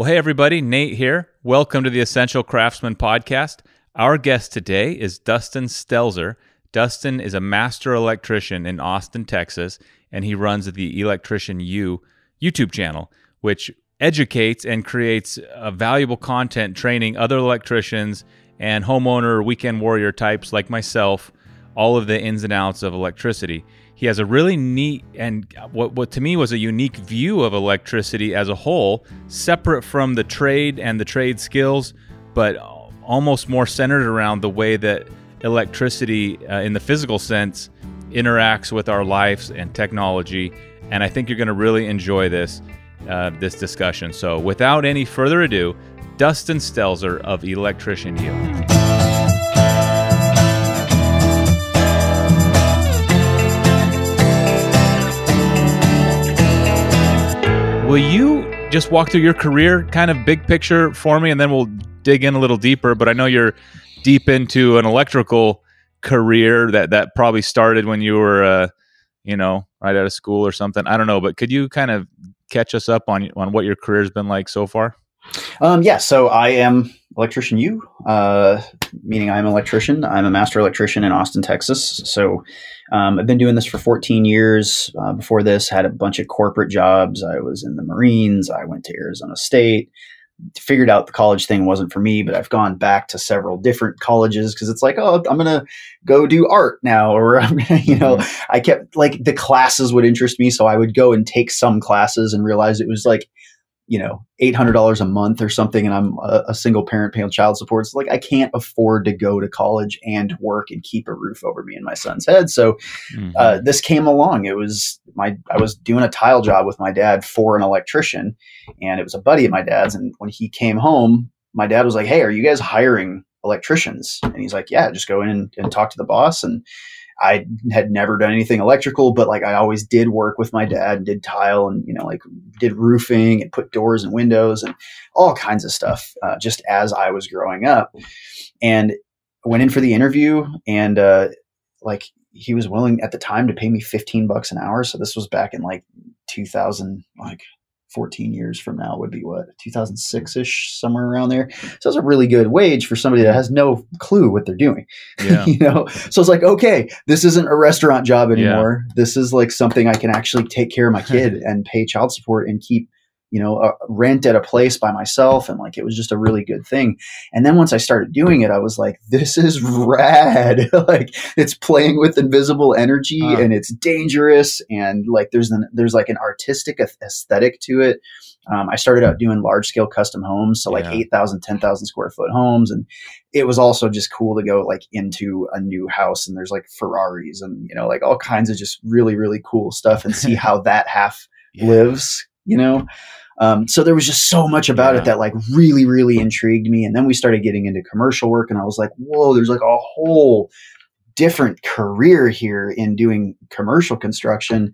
Well, hey, everybody, Nate here. Welcome to the Essential Craftsman podcast. Our guest today is Dustin Stelzer. Dustin is a master electrician in Austin, Texas, and he runs the Electrician U YouTube channel, which educates and creates uh, valuable content training other electricians and homeowner weekend warrior types like myself all of the ins and outs of electricity. He has a really neat and what, what to me was a unique view of electricity as a whole, separate from the trade and the trade skills, but almost more centered around the way that electricity uh, in the physical sense interacts with our lives and technology. And I think you're going to really enjoy this uh, this discussion. So, without any further ado, Dustin Stelzer of Electrician U. Will you just walk through your career, kind of big picture for me, and then we'll dig in a little deeper? But I know you're deep into an electrical career that that probably started when you were, uh, you know, right out of school or something. I don't know, but could you kind of catch us up on on what your career's been like so far? Um, yeah, so I am electrician U, uh, meaning I'm an electrician. I'm a master electrician in Austin, Texas. So um, I've been doing this for 14 years. Uh, before this, had a bunch of corporate jobs. I was in the Marines. I went to Arizona State. Figured out the college thing wasn't for me, but I've gone back to several different colleges because it's like, oh, I'm gonna go do art now, or I'm gonna, you know, mm-hmm. I kept like the classes would interest me, so I would go and take some classes and realize it was like you know eight hundred dollars a month or something, and I'm a, a, single parent paying child support. It's like I can't afford to go to college and work and keep a roof over me and my son's head. So mm-hmm. uh, this came along. It was my I was doing a tile job with my dad for an electrician, and it was a buddy of my dad's. And when he came home, my dad was like, "Hey, are you guys hiring electricians?" And he's like, "Yeah, just go in and, and talk to the boss and." I had never done anything electrical, but like I always did work with my dad, and did tile and, you know, like did roofing and put doors and windows and all kinds of stuff uh, just as I was growing up. And went in for the interview and uh, like he was willing at the time to pay me 15 bucks an hour. So this was back in like 2000, like 14 years from now would be what 2006 ish somewhere around there so it's a really good wage for somebody that has no clue what they're doing yeah. you know so it's like okay this isn't a restaurant job anymore yeah. this is like something i can actually take care of my kid and pay child support and keep you know, uh, rent at a place by myself. And like, it was just a really good thing. And then once I started doing it, I was like, this is rad. like it's playing with invisible energy uh. and it's dangerous. And like, there's an, there's like an artistic aesthetic to it. Um, I started out doing large scale custom homes. So like yeah. 8,000, 10,000 square foot homes. And it was also just cool to go like into a new house and there's like Ferraris and, you know, like all kinds of just really, really cool stuff and see how that half yeah. lives, you know? Um, so there was just so much about yeah. it that like really, really intrigued me. And then we started getting into commercial work, and I was like, whoa, there's like a whole different career here in doing commercial construction.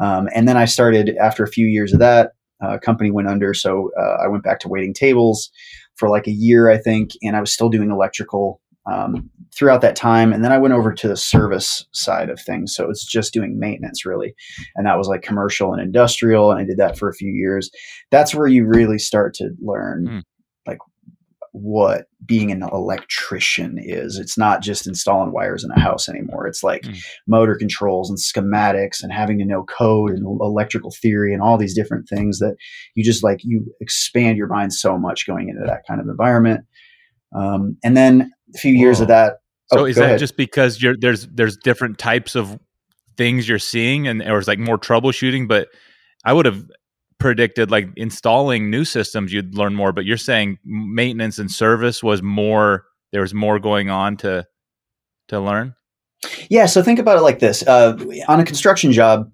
Um, and then I started after a few years of that, uh, company went under, so uh, I went back to waiting tables for like a year, I think, and I was still doing electrical um, throughout that time. And then I went over to the service side of things. So it's just doing maintenance really. And that was like commercial and industrial. And I did that for a few years. That's where you really start to learn mm. like what being an electrician is. It's not just installing wires in a house anymore. It's like mm. motor controls and schematics and having to know code and electrical theory and all these different things that you just like you expand your mind so much going into that kind of environment. Um, and then a few years of that. So oh, is that ahead. just because you're there's there's different types of things you're seeing and or it's like more troubleshooting? But I would have predicted like installing new systems you'd learn more, but you're saying maintenance and service was more there was more going on to to learn? Yeah, so think about it like this. Uh, on a construction job,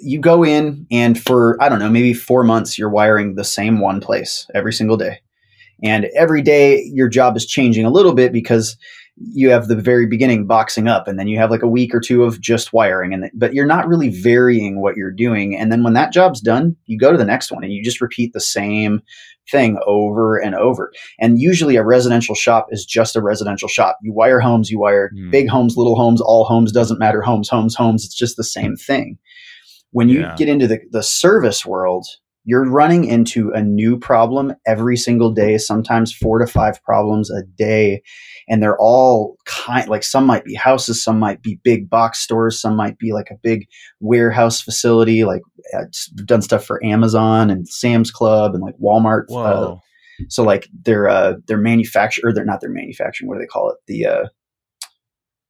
you go in and for I don't know, maybe 4 months you're wiring the same one place every single day. And every day your job is changing a little bit because you have the very beginning boxing up and then you have like a week or two of just wiring and but you're not really varying what you're doing and then when that job's done you go to the next one and you just repeat the same thing over and over and usually a residential shop is just a residential shop you wire homes you wire mm. big homes little homes all homes doesn't matter homes homes homes it's just the same thing when you yeah. get into the, the service world you're running into a new problem every single day, sometimes four to five problems a day. And they're all kind like some might be houses, some might be big box stores, some might be like a big warehouse facility. Like I've done stuff for Amazon and Sam's Club and like Walmart. Uh, so like they're uh, they're manufacturer, they're not their manufacturing. What do they call it? The uh,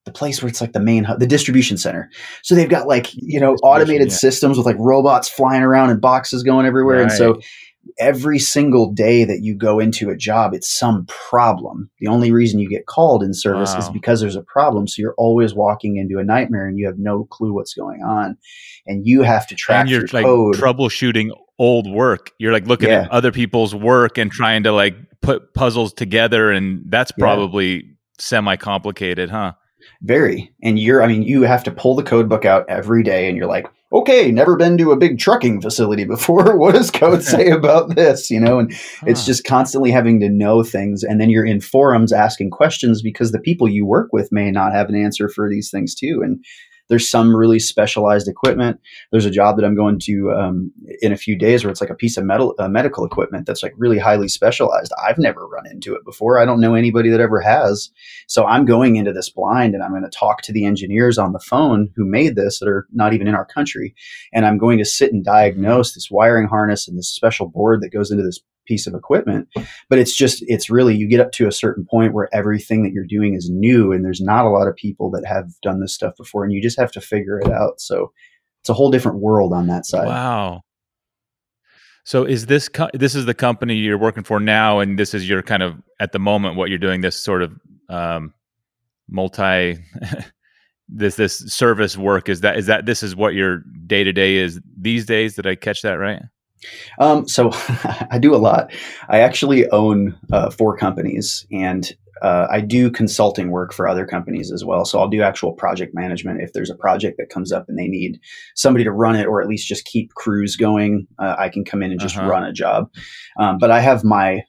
the place where it's like the main hub, the distribution center. So they've got like, you know, automated yeah. systems with like robots flying around and boxes going everywhere. Right. And so every single day that you go into a job, it's some problem. The only reason you get called in service wow. is because there's a problem. So you're always walking into a nightmare and you have no clue what's going on. And you have to track and you're your like code. troubleshooting old work. You're like looking yeah. at other people's work and trying to like put puzzles together. And that's probably yeah. semi complicated, huh? Very. And you're, I mean, you have to pull the code book out every day and you're like, okay, never been to a big trucking facility before. what does code say about this? You know, and huh. it's just constantly having to know things. And then you're in forums asking questions because the people you work with may not have an answer for these things too. And there's some really specialized equipment. There's a job that I'm going to um, in a few days where it's like a piece of metal, uh, medical equipment that's like really highly specialized. I've never run into it before. I don't know anybody that ever has. So I'm going into this blind and I'm going to talk to the engineers on the phone who made this that are not even in our country. And I'm going to sit and diagnose this wiring harness and this special board that goes into this piece of equipment but it's just it's really you get up to a certain point where everything that you're doing is new and there's not a lot of people that have done this stuff before and you just have to figure it out. So it's a whole different world on that side. Wow. So is this co- this is the company you're working for now and this is your kind of at the moment what you're doing this sort of um, multi this this service work? Is that is that this is what your day to day is these days? Did i catch that right um, so I do a lot. I actually own uh, four companies and uh, I do consulting work for other companies as well. So I'll do actual project management. If there's a project that comes up and they need somebody to run it or at least just keep crews going, uh, I can come in and just uh-huh. run a job. Um, but I have my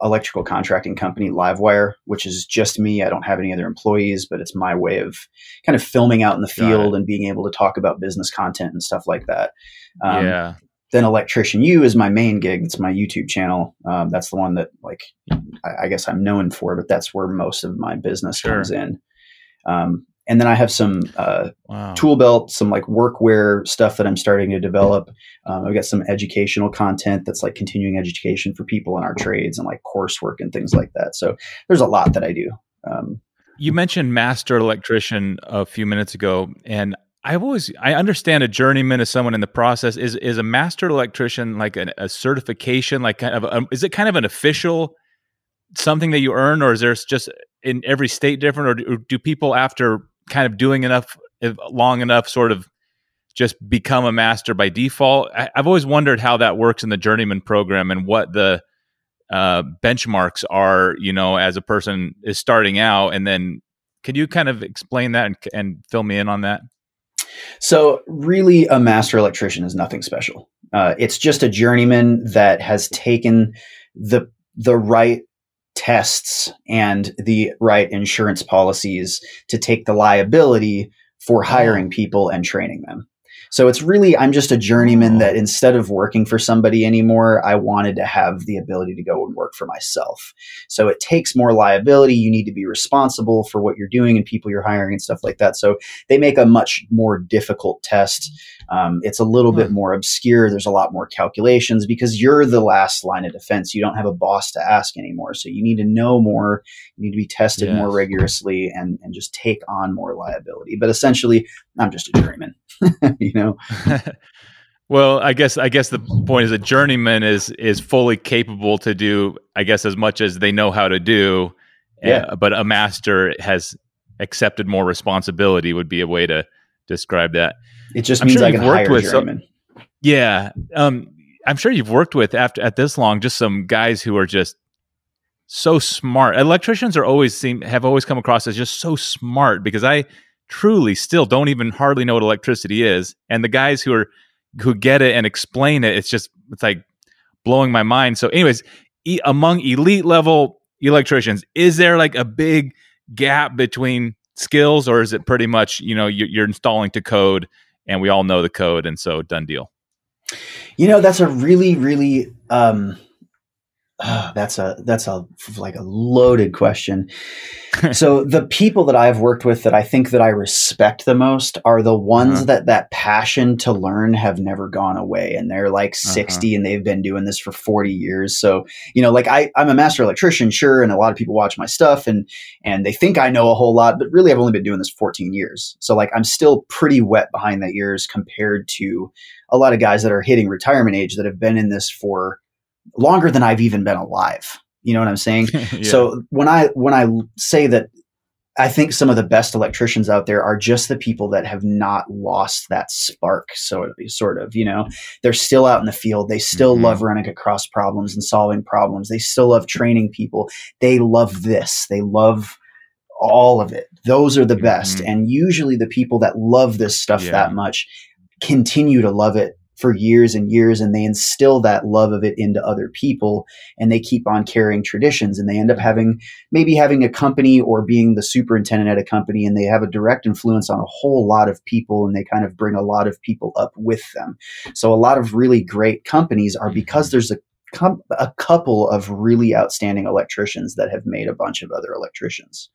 electrical contracting company, Livewire, which is just me. I don't have any other employees, but it's my way of kind of filming out in the field and being able to talk about business content and stuff like that. Um, yeah then electrician U is my main gig. It's my youtube channel. Um, that's the one that like I, I, guess i'm known for but that's where most of my business sure. comes in. Um, and then i have some uh, wow. tool belt some like workwear stuff that i'm starting to develop. Um, i've got some educational content that's like continuing education for people in our trades and like coursework and things like that. So there's a lot that i do. Um, you mentioned master electrician a few minutes ago and I've always I understand a journeyman is someone in the process. Is is a master electrician like an, a certification? Like kind of a, is it kind of an official something that you earn, or is there just in every state different, or do, do people after kind of doing enough long enough sort of just become a master by default? I, have always wondered how that works in the journeyman program and what the uh, benchmarks are. You know, as a person is starting out, and then can you kind of explain that and, and fill me in on that? So, really, a master electrician is nothing special. Uh, it's just a journeyman that has taken the the right tests and the right insurance policies to take the liability for hiring people and training them. So it's really, I'm just a journeyman that instead of working for somebody anymore, I wanted to have the ability to go and work for myself. So it takes more liability. You need to be responsible for what you're doing and people you're hiring and stuff like that. So they make a much more difficult test. Um, it's a little bit more obscure. There's a lot more calculations because you're the last line of defense. You don't have a boss to ask anymore. So you need to know more. You need to be tested yes. more rigorously and, and just take on more liability. But essentially, I'm just a journeyman. you know. well, I guess I guess the point is a journeyman is is fully capable to do I guess as much as they know how to do. Yeah. Uh, but a master has accepted more responsibility would be a way to describe that. It just I'm means sure I can hire with journeyman. So, yeah. Um, I'm sure you've worked with after at this long just some guys who are just so smart. Electricians are always seem have always come across as just so smart because I truly still don't even hardly know what electricity is. And the guys who are who get it and explain it, it's just it's like blowing my mind. So, anyways, e- among elite level electricians, is there like a big gap between skills, or is it pretty much you know you're, you're installing to code, and we all know the code, and so done deal? You know, that's a really, really um, uh, that's a that's a like a loaded question. so the people that I've worked with that I think that I respect the most are the ones uh-huh. that that passion to learn have never gone away, and they're like uh-huh. 60 uh-huh. and they've been doing this for 40 years. So you know, like I I'm a master electrician, sure, and a lot of people watch my stuff and and they think I know a whole lot, but really I've only been doing this 14 years. So like I'm still pretty wet behind the ears compared to a lot of guys that are hitting retirement age that have been in this for longer than I've even been alive. You know what I'm saying? yeah. So when I when I say that I think some of the best electricians out there are just the people that have not lost that spark. So sort of, you know, they're still out in the field. They still mm-hmm. love running across problems and solving problems. They still love training people. They love this. They love all of it. Those are the best. Mm-hmm. And usually the people that love this stuff yeah. that much continue to love it for years and years and they instill that love of it into other people and they keep on carrying traditions and they end up having maybe having a company or being the superintendent at a company and they have a direct influence on a whole lot of people and they kind of bring a lot of people up with them. So a lot of really great companies are mm-hmm. because there's a a couple of really outstanding electricians that have made a bunch of other electricians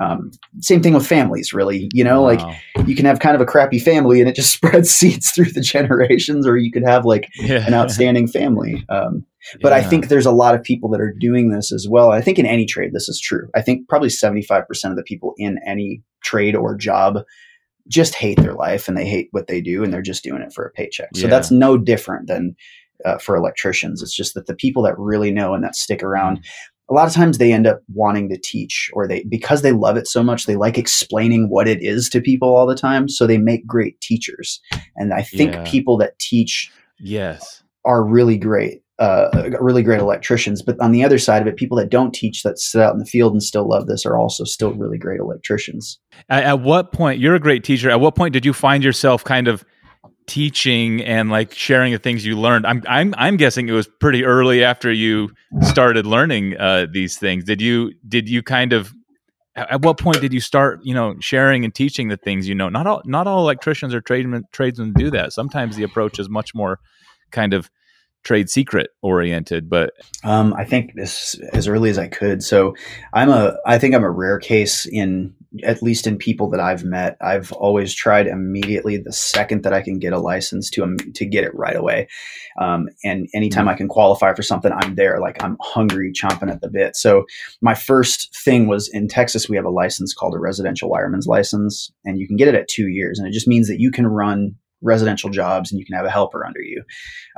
um, same thing with families, really. You know, wow. like you can have kind of a crappy family and it just spreads seeds through the generations, or you could have like yeah. an outstanding family. Um, but yeah. I think there's a lot of people that are doing this as well. I think in any trade, this is true. I think probably 75% of the people in any trade or job just hate their life and they hate what they do and they're just doing it for a paycheck. So yeah. that's no different than uh, for electricians. It's just that the people that really know and that stick around, a lot of times they end up wanting to teach or they because they love it so much they like explaining what it is to people all the time. So they make great teachers. And i think yeah. people that teach yes. are really great uh, really great electricians. But on the other side of it people that don't teach that sit out in the field and still love this are also still really great electricians. At, at what point you're a great teacher. At what point did you find yourself kind of teaching and like sharing the things you learned. I'm i'm i'm guessing it was pretty early after you started learning uh, these things. Did you did you kind of at what point did you start you know sharing and teaching the things you know? Not all not all electricians or tradesmen tradesmen do that. Sometimes the approach is much more kind of trade secret oriented but um, i think this as early as i could. So i'm a i think i'm a rare case in at least in people that I've met, I've always tried immediately the second that I can get a license to um, to get it right away. Um, and anytime mm-hmm. I can qualify for something, I'm there. Like I'm hungry, chomping at the bit. So my first thing was in Texas. We have a license called a residential wireman's license, and you can get it at two years, and it just means that you can run residential jobs and you can have a helper under you.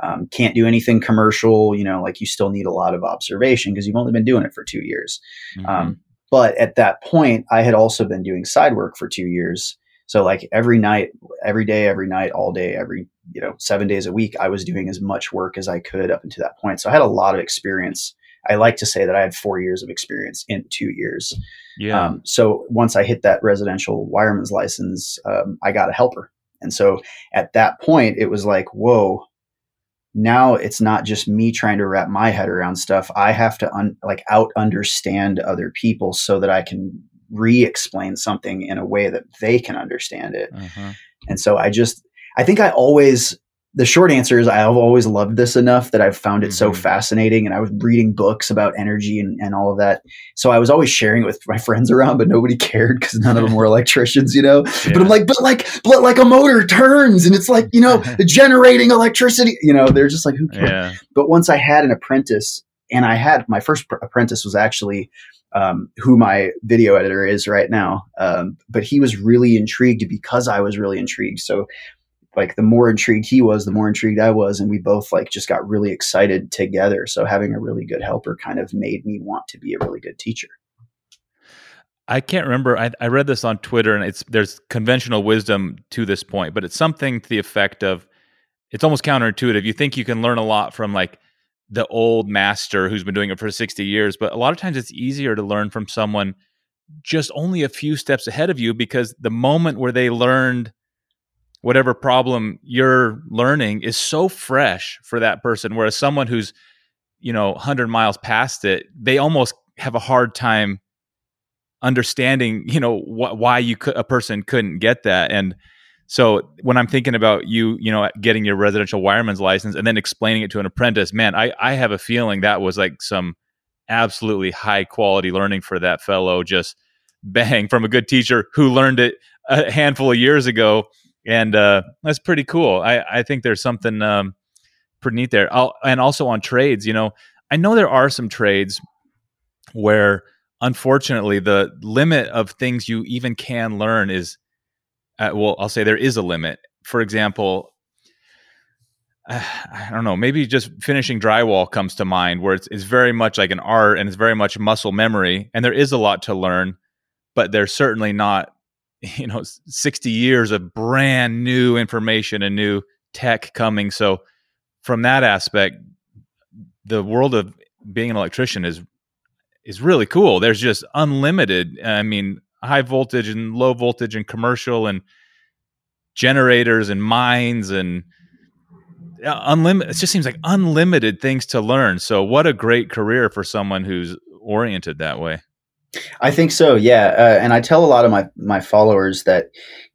Um, can't do anything commercial, you know, like you still need a lot of observation because you've only been doing it for two years. Mm-hmm. Um, but at that point, I had also been doing side work for two years. So like every night, every day, every night, all day, every, you know, seven days a week, I was doing as much work as I could up until that point. So I had a lot of experience. I like to say that I had four years of experience in two years. Yeah. Um, so once I hit that residential wireman's license, um, I got a helper. And so at that point, it was like, whoa, now it's not just me trying to wrap my head around stuff. I have to un- like out understand other people so that I can re-explain something in a way that they can understand it. Uh-huh. And so I just I think I always the short answer is I've always loved this enough that I've found it mm-hmm. so fascinating. And I was reading books about energy and, and all of that. So I was always sharing it with my friends around, but nobody cared because none of them were electricians, you know? Yeah. But I'm like, but like, but like a motor turns and it's like, you know, generating electricity, you know, they're just like, who cares? Yeah. But once I had an apprentice and I had my first pr- apprentice was actually um, who my video editor is right now. Um, but he was really intrigued because I was really intrigued. So like the more intrigued he was, the more intrigued I was, and we both like just got really excited together. So having a really good helper kind of made me want to be a really good teacher. I can't remember. I, I read this on Twitter, and it's there's conventional wisdom to this point, but it's something to the effect of it's almost counterintuitive. You think you can learn a lot from like the old master who's been doing it for 60 years, but a lot of times it's easier to learn from someone just only a few steps ahead of you because the moment where they learned whatever problem you're learning is so fresh for that person whereas someone who's you know 100 miles past it they almost have a hard time understanding you know wh- why you could a person couldn't get that and So when I'm thinking about you, you know, getting your residential wireman's license and then explaining it to an apprentice, man, I, I have a feeling that was like some absolutely high quality learning for that fellow. Just bang from a good teacher who learned it a handful of years ago, and uh, that's pretty cool. I I think there's something um, pretty neat there. I'll, and also on trades, you know, I know there are some trades where unfortunately the limit of things you even can learn is uh, well i'll say there is a limit for example uh, i don't know maybe just finishing drywall comes to mind where it's, it's very much like an art and it's very much muscle memory and there is a lot to learn but there's certainly not you know 60 years of brand new information and new tech coming so from that aspect the world of being an electrician is is really cool. There's just unlimited. I mean, high voltage and low voltage and commercial and generators and mines and uh, unlimited. It just seems like unlimited things to learn. So, what a great career for someone who's oriented that way. I think so. Yeah, uh, and I tell a lot of my my followers that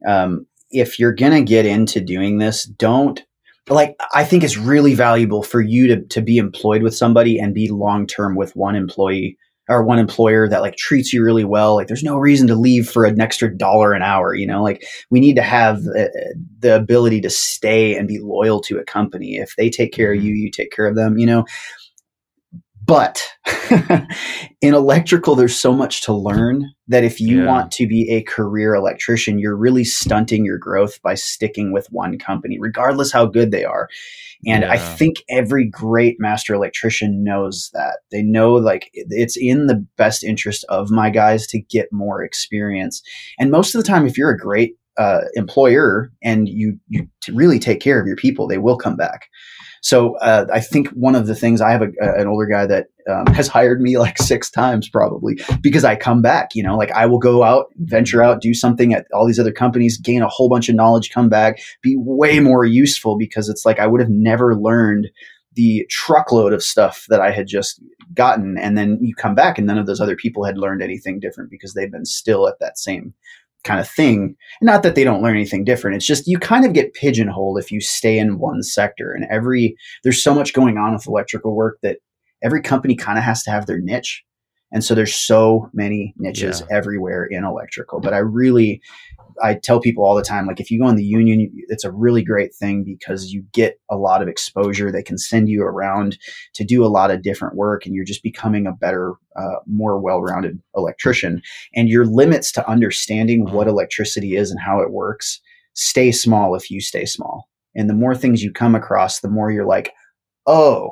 um, if you're gonna get into doing this, don't like I think it's really valuable for you to to be employed with somebody and be long term with one employee or one employer that like treats you really well like there's no reason to leave for an extra dollar an hour you know like we need to have the, the ability to stay and be loyal to a company if they take care of you mm-hmm. you take care of them you know but in electrical, there's so much to learn that if you yeah. want to be a career electrician, you're really stunting your growth by sticking with one company, regardless how good they are. And yeah. I think every great master electrician knows that. They know like it's in the best interest of my guys to get more experience. And most of the time, if you're a great uh, employer and you you really take care of your people, they will come back. So uh, I think one of the things I have a, a, an older guy that um, has hired me like six times probably because I come back. You know, like I will go out, venture out, do something at all these other companies, gain a whole bunch of knowledge, come back, be way more useful because it's like I would have never learned the truckload of stuff that I had just gotten. And then you come back and none of those other people had learned anything different because they've been still at that same kind of thing. Not that they don't learn anything different. It's just you kind of get pigeonholed if you stay in one sector. And every there's so much going on with electrical work that every company kind of has to have their niche. And so there's so many niches yeah. everywhere in electrical. But I really I tell people all the time, like if you go in the union, it's a really great thing because you get a lot of exposure. They can send you around to do a lot of different work, and you're just becoming a better, uh, more well-rounded electrician. And your limits to understanding what electricity is and how it works stay small if you stay small. And the more things you come across, the more you're like, oh,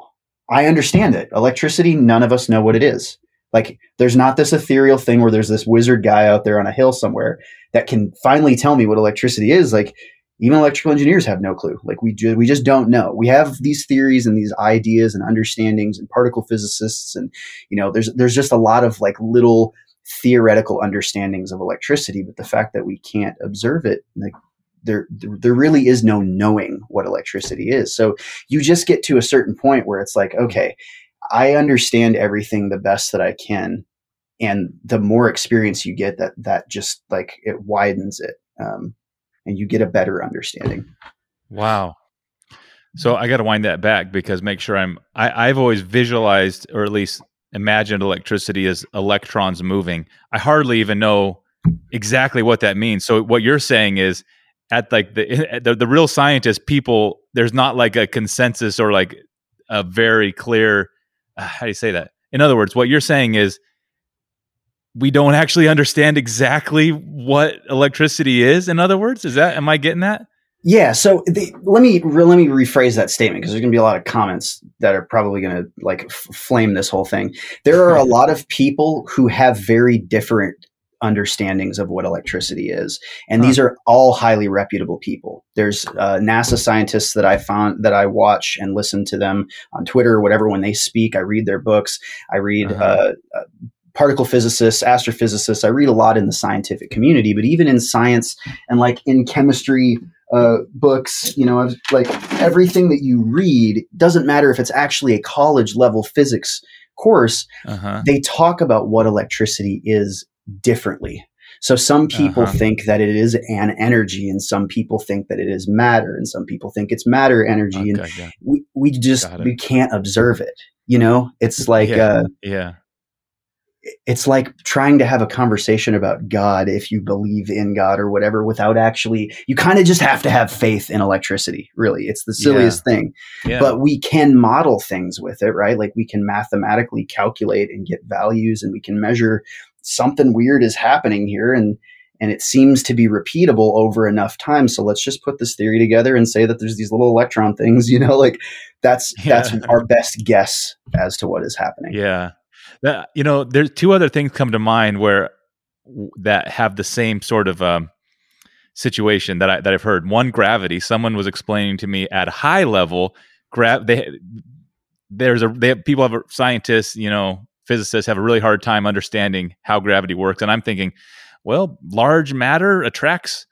I understand it. Electricity, none of us know what it is. Like there's not this ethereal thing where there's this wizard guy out there on a hill somewhere that can finally tell me what electricity is. Like even electrical engineers have no clue. Like we ju- we just don't know. We have these theories and these ideas and understandings and particle physicists and you know there's there's just a lot of like little theoretical understandings of electricity, but the fact that we can't observe it like there, there really is no knowing what electricity is. So you just get to a certain point where it's like, okay, I understand everything the best that I can. And the more experience you get, that that just like it widens it, um, and you get a better understanding. Wow. So I got to wind that back because make sure I'm. I, I've always visualized, or at least imagined, electricity as electrons moving. I hardly even know exactly what that means. So what you're saying is, at like the the, the real scientist people, there's not like a consensus or like a very clear uh, how do you say that? In other words, what you're saying is we don't actually understand exactly what electricity is. In other words, is that am I getting that? Yeah. So the, let me let me rephrase that statement because there's going to be a lot of comments that are probably going to like f- flame this whole thing. There are a lot of people who have very different understandings of what electricity is. And huh. these are all highly reputable people. There's uh, NASA scientists that I found that I watch and listen to them on Twitter or whatever when they speak. I read their books. I read uh-huh. uh, uh, particle physicists, astrophysicists. I read a lot in the scientific community, but even in science and like in chemistry. Uh, books, you know, like everything that you read doesn't matter if it's actually a college level physics course. Uh-huh. They talk about what electricity is differently. So some people uh-huh. think that it is an energy, and some people think that it is matter, and some people think it's matter energy, okay, and yeah. we we just we can't observe it. You know, it's like yeah, uh, yeah it's like trying to have a conversation about God if you believe in God or whatever without actually you kind of just have to have faith in electricity really it's the silliest yeah. thing yeah. but we can model things with it right like we can mathematically calculate and get values and we can measure something weird is happening here and and it seems to be repeatable over enough time so let's just put this theory together and say that there's these little electron things you know like that's yeah. that's our best guess as to what is happening yeah that, you know, there's two other things come to mind where that have the same sort of um, situation that I that I've heard. One, gravity. Someone was explaining to me at high level, grav. They there's a they have, people have scientists, you know, physicists have a really hard time understanding how gravity works, and I'm thinking, well, large matter attracts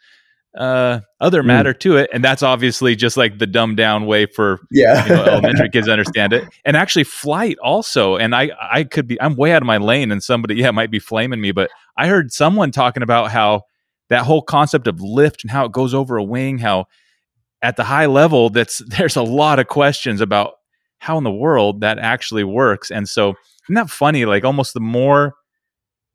uh, other mm. matter mm. to it, and that's obviously just like the dumbed down way for yeah you know, elementary kids to understand it. And actually, flight also. And I I could be I'm way out of my lane, and somebody yeah might be flaming me, but I heard someone talking about how that whole concept of lift and how it goes over a wing, how at the high level that's there's a lot of questions about how in the world that actually works. And so isn't that funny? Like almost the more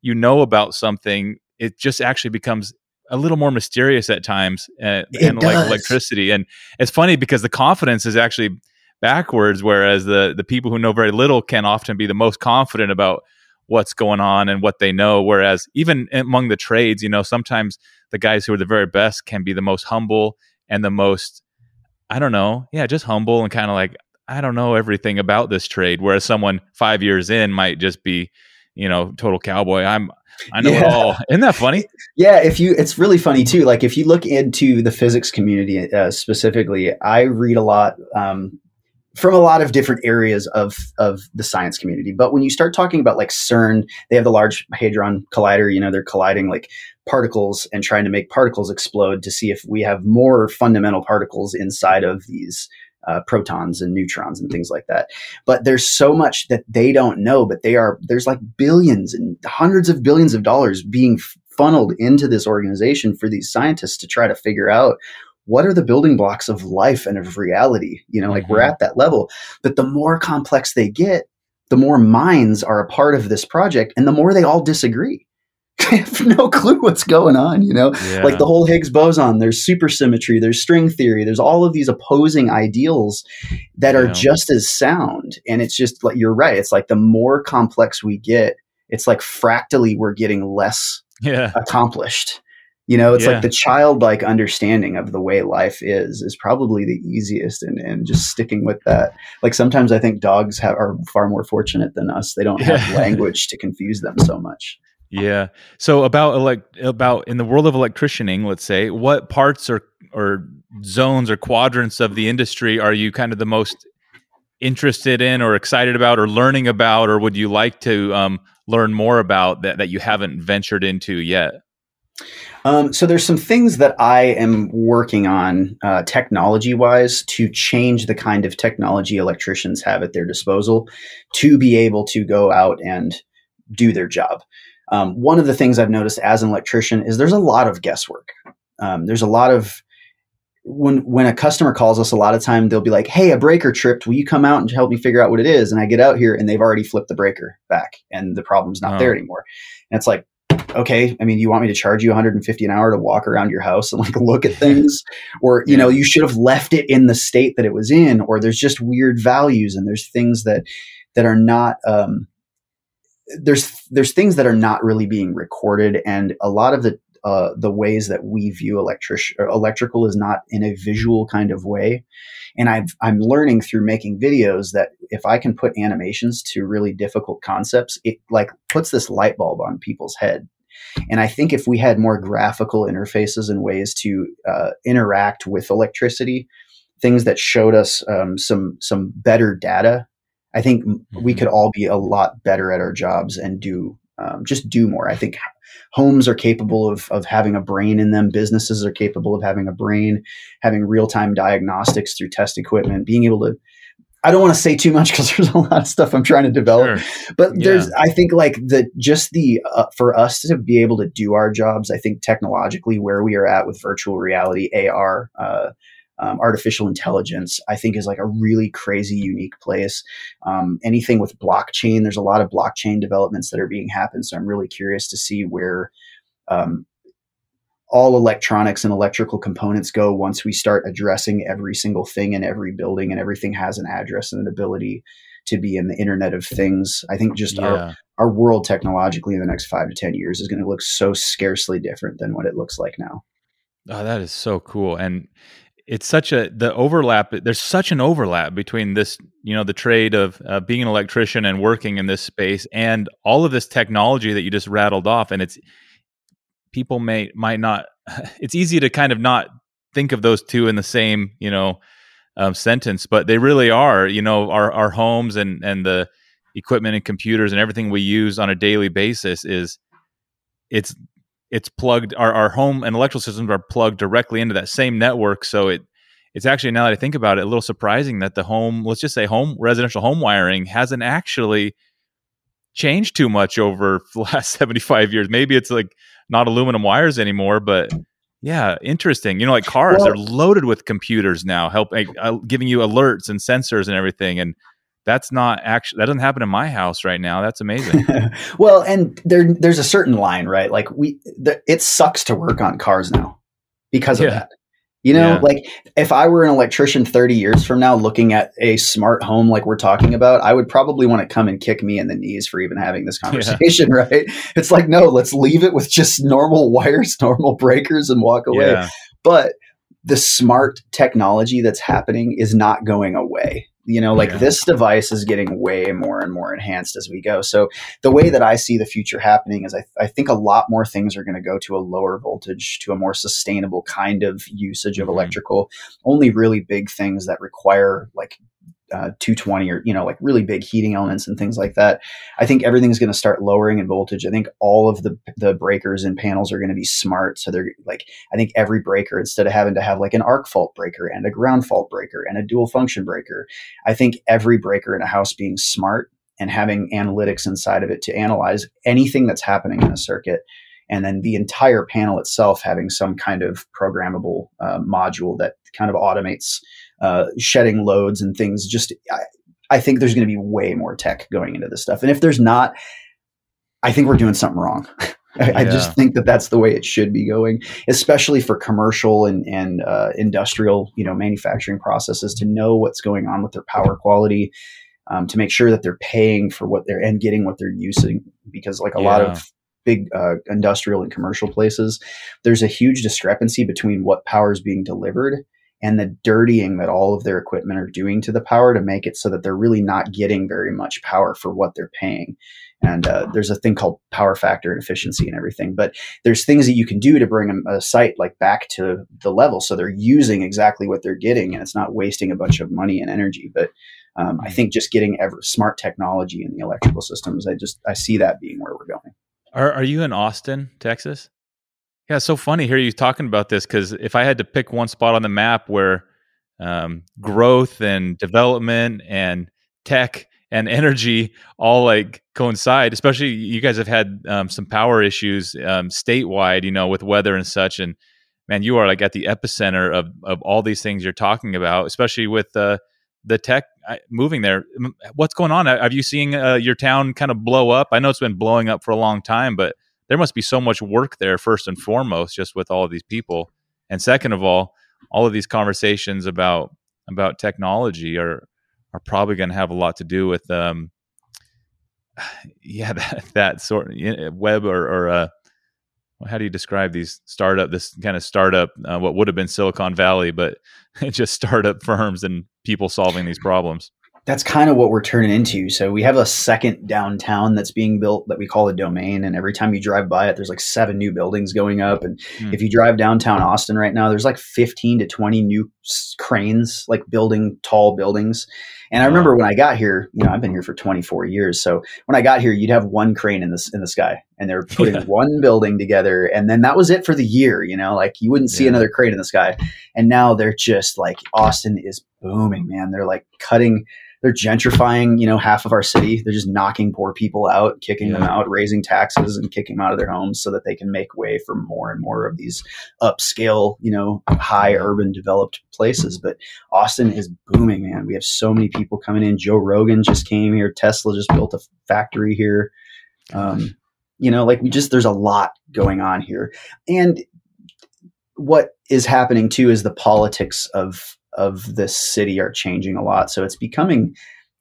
you know about something, it just actually becomes a little more mysterious at times uh, and like electricity. And it's funny because the confidence is actually backwards, whereas the the people who know very little can often be the most confident about what's going on and what they know. Whereas even among the trades, you know, sometimes the guys who are the very best can be the most humble and the most, I don't know, yeah, just humble and kind of like, I don't know everything about this trade. Whereas someone five years in might just be, you know, total cowboy. I'm I know yeah. it all. Isn't that funny? Yeah, if you, it's really funny too. Like if you look into the physics community uh, specifically, I read a lot um, from a lot of different areas of of the science community. But when you start talking about like CERN, they have the Large Hadron Collider. You know, they're colliding like particles and trying to make particles explode to see if we have more fundamental particles inside of these uh, protons and neutrons and things like that. But there's so much that they don't know, but they are, there's like billions and hundreds of billions of dollars being funneled into this organization for these scientists to try to figure out what are the building blocks of life and of reality. You know, like mm-hmm. we're at that level. But the more complex they get, the more minds are a part of this project and the more they all disagree. Have no clue what's going on, you know? Yeah. Like the whole Higgs boson, there's supersymmetry, there's string theory, there's all of these opposing ideals that are just as sound. And it's just like you're right. It's like the more complex we get, it's like fractally we're getting less yeah. accomplished. You know, it's yeah. like the childlike understanding of the way life is is probably the easiest, and, and just sticking with that. Like sometimes I think dogs have, are far more fortunate than us. They don't have language to confuse them so much. Yeah. So about elect about in the world of electricianing, let's say, what parts or or zones or quadrants of the industry are you kind of the most interested in or excited about or learning about or would you like to um, learn more about that, that you haven't ventured into yet? Um, so there's some things that I am working on uh, technology wise to change the kind of technology electricians have at their disposal to be able to go out and do their job. Um, one of the things I've noticed as an electrician is there's a lot of guesswork. Um, there's a lot of when when a customer calls us, a lot of time they'll be like, "Hey, a breaker tripped. Will you come out and help me figure out what it is?" And I get out here and they've already flipped the breaker back, and the problem's not oh. there anymore. And it's like, okay, I mean, you want me to charge you 150 an hour to walk around your house and like look at things, or you yeah. know, you should have left it in the state that it was in, or there's just weird values and there's things that that are not. Um, there's there's things that are not really being recorded, and a lot of the uh, the ways that we view electric electrical is not in a visual kind of way. And i am learning through making videos that if I can put animations to really difficult concepts, it like puts this light bulb on people's head. And I think if we had more graphical interfaces and ways to uh, interact with electricity, things that showed us um, some some better data I think mm-hmm. we could all be a lot better at our jobs and do um, just do more. I think homes are capable of of having a brain in them. Businesses are capable of having a brain, having real time diagnostics through test equipment, being able to. I don't want to say too much because there's a lot of stuff I'm trying to develop. Sure. But yeah. there's, I think, like the just the uh, for us to be able to do our jobs. I think technologically where we are at with virtual reality, AR, uh, um, artificial intelligence, I think is like a really crazy, unique place. Um, anything with blockchain, there's a lot of blockchain developments that are being happened. So I'm really curious to see where um, all electronics and electrical components go once we start addressing every single thing in every building and everything has an address and an ability to be in the internet of things i think just yeah. our, our world technologically in the next five to ten years is going to look so scarcely different than what it looks like now oh that is so cool and it's such a the overlap there's such an overlap between this you know the trade of uh, being an electrician and working in this space and all of this technology that you just rattled off. And it's people may might not it's easy to kind of not think of those two in the same you know um, sentence but they really are you know our our homes and and the equipment and computers and everything we use on a daily basis is it's it's plugged our, our home and electrical systems are plugged directly into that same network so it it's actually now that i think about it a little surprising that the home let's just say home residential home wiring hasn't actually changed too much over the last 75 years maybe it's like not aluminum wires anymore, but yeah, interesting. You know, like cars well, are loaded with computers now, helping uh, giving you alerts and sensors and everything. And that's not actually that doesn't happen in my house right now. That's amazing. well, and there there's a certain line, right? Like we, the, it sucks to work on cars now because of yeah. that. You know, yeah. like if I were an electrician 30 years from now looking at a smart home like we're talking about, I would probably want to come and kick me in the knees for even having this conversation, yeah. right? It's like, no, let's leave it with just normal wires, normal breakers, and walk away. But the smart technology that's happening is not going away you know like yeah. this device is getting way more and more enhanced as we go so the way that i see the future happening is i, I think a lot more things are going to go to a lower voltage to a more sustainable kind of usage of mm-hmm. electrical only really big things that require like uh, 220 or you know like really big heating elements and things like that i think everything's going to start lowering in voltage. I think all of the the breakers and panels are going to be smart so they're like i think every breaker instead of having to have like an arc fault breaker and a ground fault breaker and a dual function breaker i think every breaker in a house being smart and having analytics inside of it to analyze anything that's happening in a circuit and then the entire panel itself having some kind of programmable uh, module that kind of automates uh, shedding loads and things. Just I, I think there's going to be way more tech going into this stuff, and if there's not, I think we're doing something wrong. I, yeah. I, just think that that's the way it should be going, especially for commercial and, and uh, industrial, you know, manufacturing processes to know what's going on with their power quality, um, to make sure that they're paying for what they're and getting what they're using. Because like a yeah. lot of big uh, industrial and commercial places, there's a huge discrepancy between what power is being delivered and the dirtying that all of their equipment are doing to the power to make it so that they're really not getting very much power for what they're paying. And uh, there's a thing called power factor and efficiency and everything. But there's things that you can do to bring a, a site like back to the level so they're using exactly what they're getting and it's not wasting a bunch of money and energy. But um, I think just getting ever smart technology in the electrical systems, I just I see that being where we're going. Are Are you in Austin, Texas? Yeah, so funny hear you talking about this because if I had to pick one spot on the map where um, growth and development and tech and energy all like coincide, especially you guys have had um, some power issues um, statewide, you know, with weather and such. And man, you are like at the epicenter of of all these things you're talking about, especially with uh, the tech moving there. What's going on? Have you seen uh, your town kind of blow up? I know it's been blowing up for a long time, but there must be so much work there first and foremost just with all of these people. And second of all all of these conversations about about technology are are probably going to have a lot to do with um yeah that, that sort of web or, or uh how do you describe these startup this kind of startup uh, what would have been silicon valley but just startup firms and people solving these problems that's kind of what we're turning into. So we have a second downtown that's being built that we call a domain. And every time you drive by it, there's like seven new buildings going up. And mm. if you drive downtown Austin right now, there's like 15 to 20 new cranes, like building tall buildings. And I remember when I got here, you know, I've been here for 24 years. So when I got here, you'd have one crane in the in the sky, and they're putting yeah. one building together, and then that was it for the year. You know, like you wouldn't see yeah. another crane in the sky. And now they're just like Austin is booming, man. They're like cutting they're gentrifying, you know, half of our city. They're just knocking poor people out, kicking yeah. them out, raising taxes and kicking them out of their homes so that they can make way for more and more of these upscale, you know, high urban developed places. But Austin is booming, man. We have so many people coming in. Joe Rogan just came here. Tesla just built a factory here. Um, you know, like we just there's a lot going on here. And what is happening too is the politics of of this city are changing a lot. So it's becoming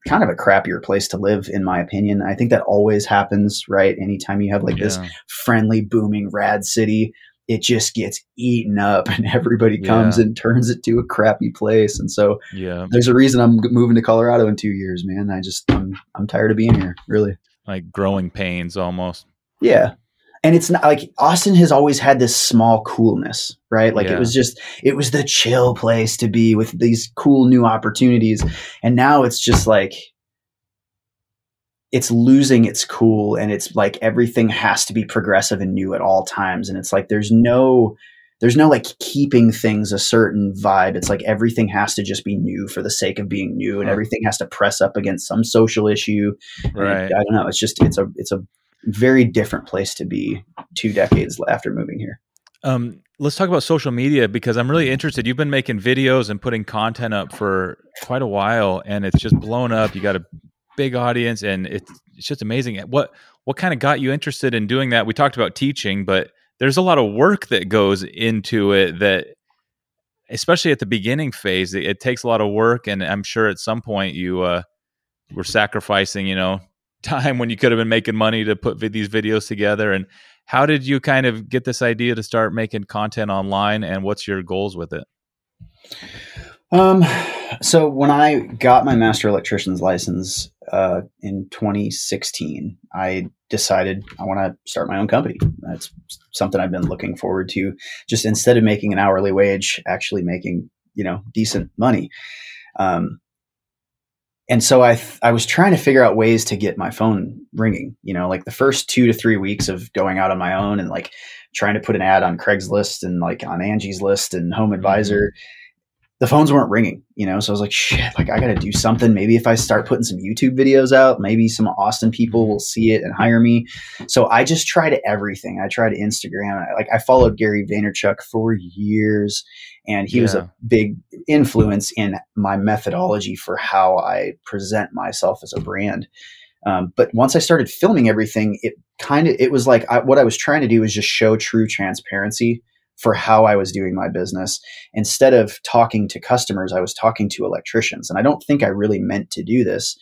kind of a crappier place to live, in my opinion. I think that always happens, right? Anytime you have like yeah. this friendly, booming, rad city, it just gets eaten up and everybody comes yeah. and turns it to a crappy place. And so yeah. there's a reason I'm moving to Colorado in two years, man. I just, I'm, I'm tired of being here, really. Like growing pains almost. Yeah and it's not like Austin has always had this small coolness, right? Like yeah. it was just it was the chill place to be with these cool new opportunities. And now it's just like it's losing its cool and it's like everything has to be progressive and new at all times and it's like there's no there's no like keeping things a certain vibe. It's like everything has to just be new for the sake of being new, and everything has to press up against some social issue. Right. I don't know. It's just it's a it's a very different place to be two decades after moving here. Um, let's talk about social media because I'm really interested. You've been making videos and putting content up for quite a while, and it's just blown up. You got a big audience, and it's it's just amazing. What what kind of got you interested in doing that? We talked about teaching, but there's a lot of work that goes into it. That especially at the beginning phase, it, it takes a lot of work, and I'm sure at some point you uh, were sacrificing, you know, time when you could have been making money to put these videos together and how did you kind of get this idea to start making content online and what's your goals with it? Um so when i got my master electrician's license uh, in 2016 i decided i want to start my own company. That's something i've been looking forward to just instead of making an hourly wage actually making you know decent money. Um, and so I th- I was trying to figure out ways to get my phone ringing. You know, like the first two to three weeks of going out on my own and like trying to put an ad on Craigslist and like on Angie's List and Home Advisor. Mm-hmm the phones weren't ringing, you know. So I was like, shit, like I got to do something. Maybe if I start putting some YouTube videos out, maybe some Austin people will see it and hire me. So I just tried everything. I tried Instagram. Like I followed Gary Vaynerchuk for years, and he yeah. was a big influence in my methodology for how I present myself as a brand. Um, but once I started filming everything, it kind of it was like I, what I was trying to do was just show true transparency for how I was doing my business. Instead of talking to customers, I was talking to electricians. And I don't think I really meant to do this,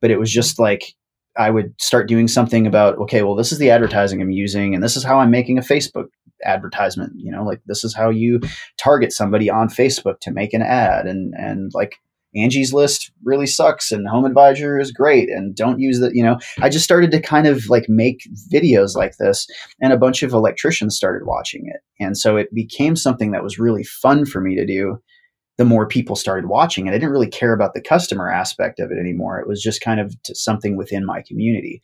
but it was just like I would start doing something about, okay, well, this is the advertising I'm using, and this is how I'm making a Facebook advertisement. You know, like this is how you target somebody on Facebook to make an ad. And and like Angie's List really sucks and Home Advisor is great and don't use the, you know, I just started to kind of like make videos like this and a bunch of electricians started watching it. And so it became something that was really fun for me to do the more people started watching it. I didn't really care about the customer aspect of it anymore. It was just kind of something within my community.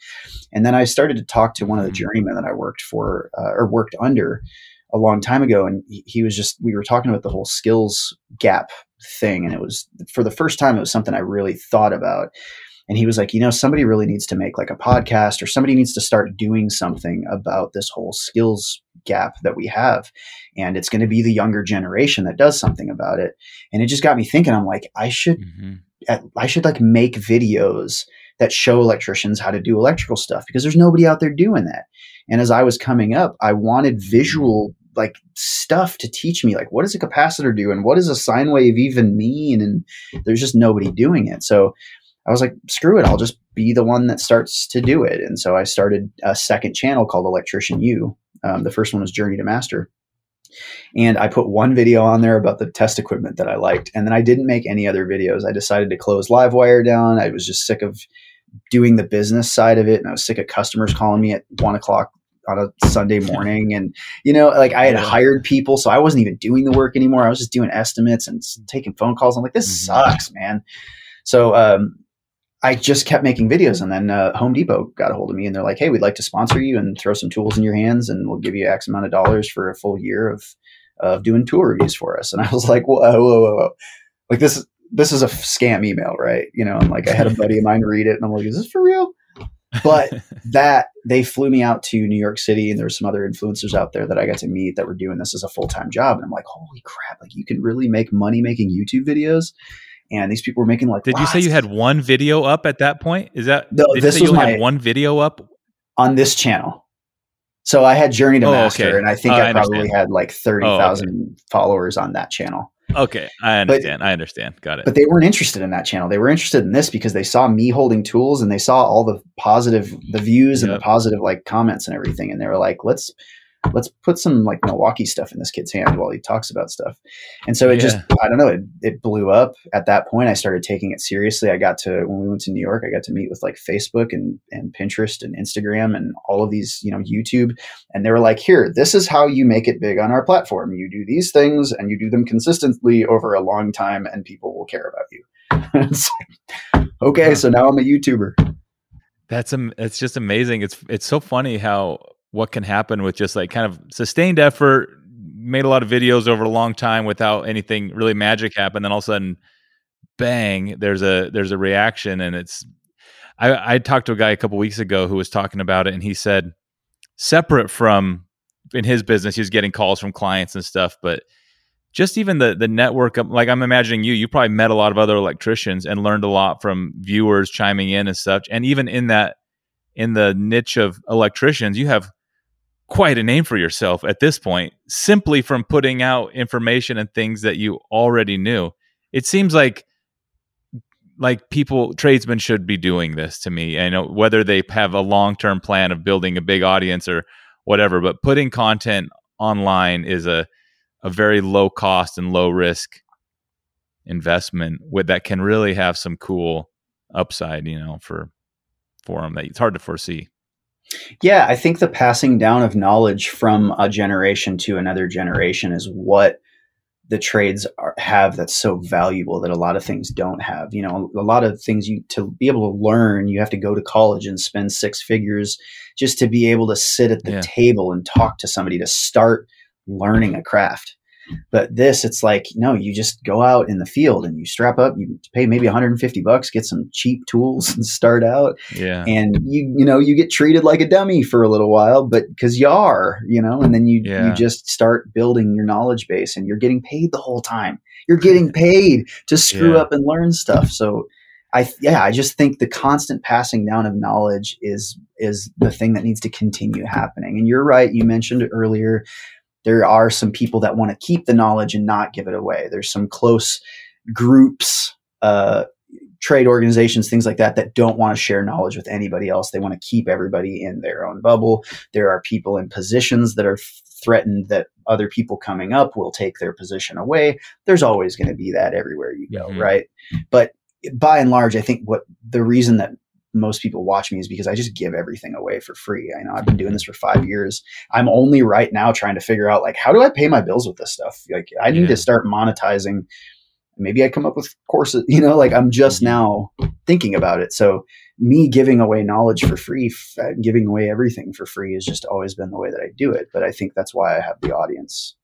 And then I started to talk to one of the mm-hmm. journeymen that I worked for uh, or worked under a long time ago. And he was just, we were talking about the whole skills gap thing. And it was for the first time, it was something I really thought about. And he was like, you know, somebody really needs to make like a podcast or somebody needs to start doing something about this whole skills gap that we have. And it's going to be the younger generation that does something about it. And it just got me thinking, I'm like, I should, mm-hmm. I should like make videos that show electricians how to do electrical stuff because there's nobody out there doing that. And as I was coming up, I wanted visual like stuff to teach me like what does a capacitor do and what does a sine wave even mean? And there's just nobody doing it. So i was like screw it i'll just be the one that starts to do it. And so i started a second channel called electrician u. Um, the first one was journey to master. And i put one video on there about the test equipment that i liked. And then i didn't make any other videos. I decided to close livewire down. I was just sick of doing the business side of it. And i was sick of customers calling me at one o'clock on a Sunday morning. And, you know, like I had hired people, so I wasn't even doing the work anymore. I was just doing estimates and taking phone calls. I'm like, this mm-hmm. sucks, man. So um, I just kept making videos, and then uh, Home Depot got a hold of me, and they're like, "Hey, we'd like to sponsor you and throw some tools in your hands, and we'll give you X amount of dollars for a full year of of doing tool reviews for us." And I was like, "Whoa, whoa, whoa, whoa. like this this is a scam email, right? You know, and like I had a buddy of mine read it, and I'm like, "Is this for real?" But that they flew me out to New York City, and there's some other influencers out there that I got to meet that were doing this as a full time job, and I'm like, "Holy crap! Like you can really make money making YouTube videos." and these people were making like. Did lots. you say you had one video up at that point? Is that no? this was my one video up on this channel. So I had Journey to oh, Master, okay. and I think oh, I, I probably had like thirty thousand oh, okay. followers on that channel. Okay, I understand. But, I understand. Got it. But they weren't interested in that channel. They were interested in this because they saw me holding tools and they saw all the positive, the views yep. and the positive like comments and everything, and they were like, "Let's let's put some like Milwaukee stuff in this kid's hand while he talks about stuff. And so it yeah. just, I don't know, it, it blew up. At that point, I started taking it seriously. I got to, when we went to New York, I got to meet with like Facebook and, and Pinterest and Instagram and all of these, you know, YouTube. And they were like, here, this is how you make it big on our platform. You do these things and you do them consistently over a long time and people will care about you. okay, so now I'm a YouTuber. That's um, it's just amazing. It's it's so funny how what can happen with just like kind of sustained effort, made a lot of videos over a long time without anything really magic happen. Then all of a sudden, bang, there's a there's a reaction, and it's. I, I talked to a guy a couple weeks ago who was talking about it, and he said, separate from in his business, he was getting calls from clients and stuff, but just even the the network of, like i'm imagining you you probably met a lot of other electricians and learned a lot from viewers chiming in and such and even in that in the niche of electricians you have quite a name for yourself at this point simply from putting out information and things that you already knew. It seems like like people tradesmen should be doing this to me. I know whether they have a long-term plan of building a big audience or whatever, but putting content online is a a very low cost and low risk investment with that can really have some cool upside, you know, for for them that it's hard to foresee. Yeah, I think the passing down of knowledge from a generation to another generation is what the trades are, have that's so valuable that a lot of things don't have. You know, a lot of things you to be able to learn, you have to go to college and spend six figures just to be able to sit at the yeah. table and talk to somebody to start learning a craft. But this, it's like, no, you just go out in the field and you strap up, you pay maybe 150 bucks, get some cheap tools and start out. Yeah. And you, you know, you get treated like a dummy for a little while, but cause you are, you know, and then you, yeah. you just start building your knowledge base and you're getting paid the whole time. You're getting paid to screw yeah. up and learn stuff. So, I yeah, I just think the constant passing down of knowledge is is the thing that needs to continue happening. And you're right, you mentioned earlier there are some people that want to keep the knowledge and not give it away. There's some close groups, uh, trade organizations, things like that, that don't want to share knowledge with anybody else. They want to keep everybody in their own bubble. There are people in positions that are threatened that other people coming up will take their position away. There's always going to be that everywhere you go, mm-hmm. right? But by and large, I think what the reason that most people watch me is because I just give everything away for free. I know I've been doing this for five years. I'm only right now trying to figure out like how do I pay my bills with this stuff? Like I need yeah. to start monetizing. Maybe I come up with courses, you know, like I'm just mm-hmm. now thinking about it. So me giving away knowledge for free, f- giving away everything for free has just always been the way that I do it. But I think that's why I have the audience.